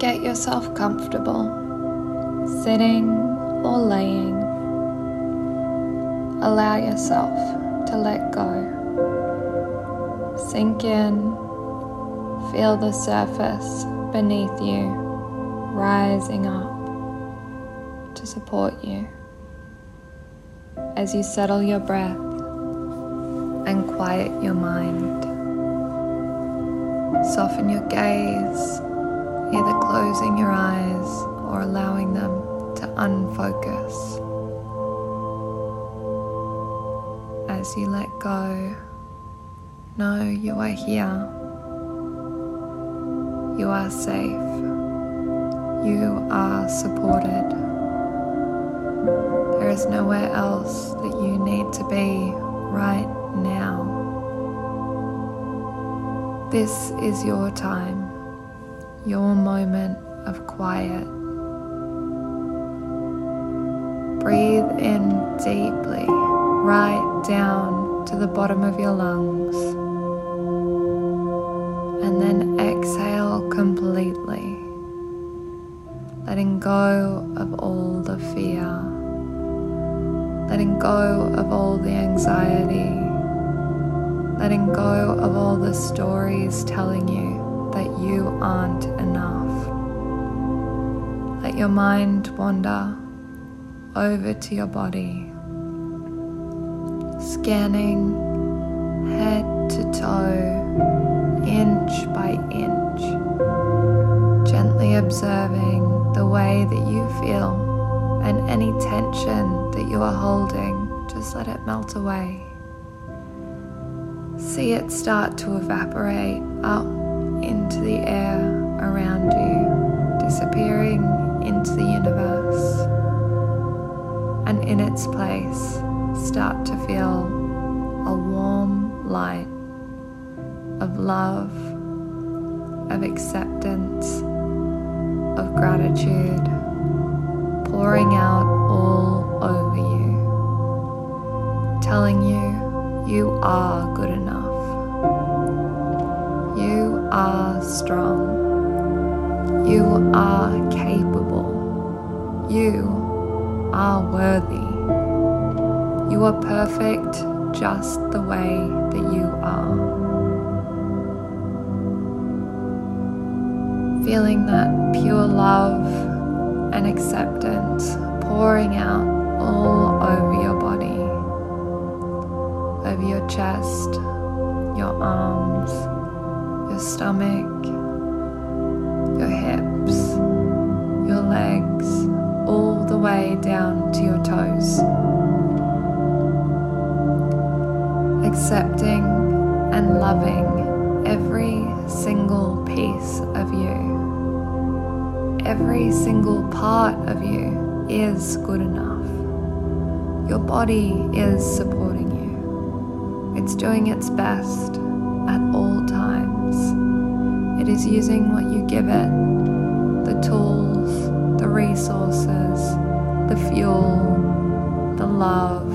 Get yourself comfortable, sitting or laying. Allow yourself to let go. Sink in, feel the surface beneath you rising up to support you as you settle your breath and quiet your mind. Soften your gaze, closing your eyes or allowing them to unfocus. As you let go, know you are here. You are safe. You are supported. There is nowhere else that you need to be right now. This is your time, your moment of quiet. Breathe in deeply, right down to the bottom of your lungs, and then exhale completely, letting go of all the fear, letting go of all the anxiety letting go of all the stories telling you that you aren't enough. Let your mind wander over to your body, scanning head to toe, inch by inch, gently observing the way that you feel and any tension that you are holding, just let it melt away. See it start to evaporate up into the air around you, disappearing into the universe. And in its place, start to feel a warm light of love, of acceptance, of gratitude pouring out all over you, telling you you are good enough. Are strong. You are capable. You are worthy. You are perfect just the way that you are. Feeling that pure love and acceptance pouring out all over your body over your chest, your arms, your stomach, your hips, your legs, all the way down to your toes. Accepting and loving every single piece of you. Every single part of you is good enough. Your body is supporting you. It's doing its best at all times. It is using what you give it the tools, the resources, the fuel, the love,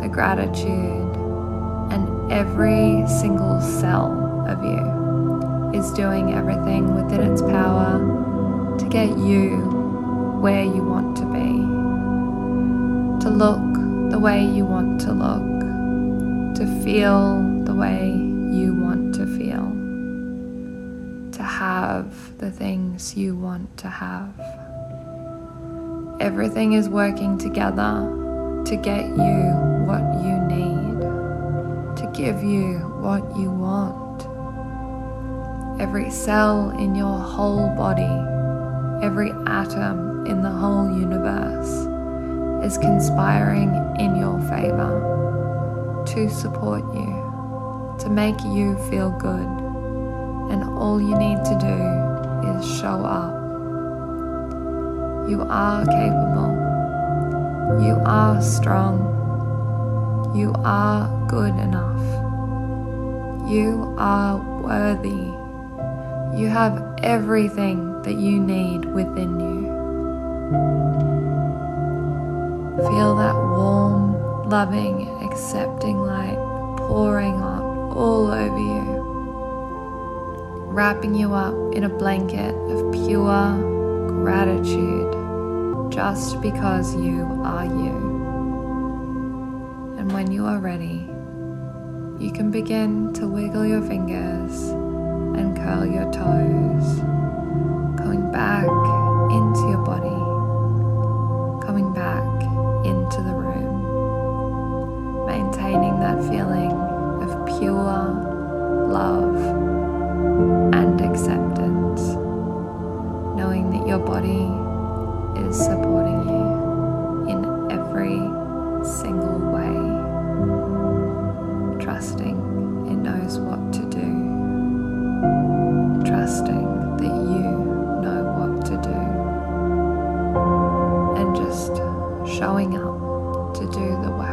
the gratitude, and every single cell of you is doing everything within its power to get you where you want to be, to look the way you want to look to feel the way have the things you want to have. Everything is working together to get you what you need, to give you what you want. Every cell in your whole body, every atom in the whole universe is conspiring in your favor to support you, to make you feel good, all you need to do is show up. You are capable, you are strong, you are good enough, you are worthy, you have everything that you need within you. Feel that warm, loving, accepting light pouring out all over you, wrapping you up in a blanket of pure gratitude just because you are you. And when you are ready, you can begin to wiggle your fingers and curl your toes, body is supporting you in every single way, trusting it knows what to do, trusting that you know what to do, and just showing up to do the work.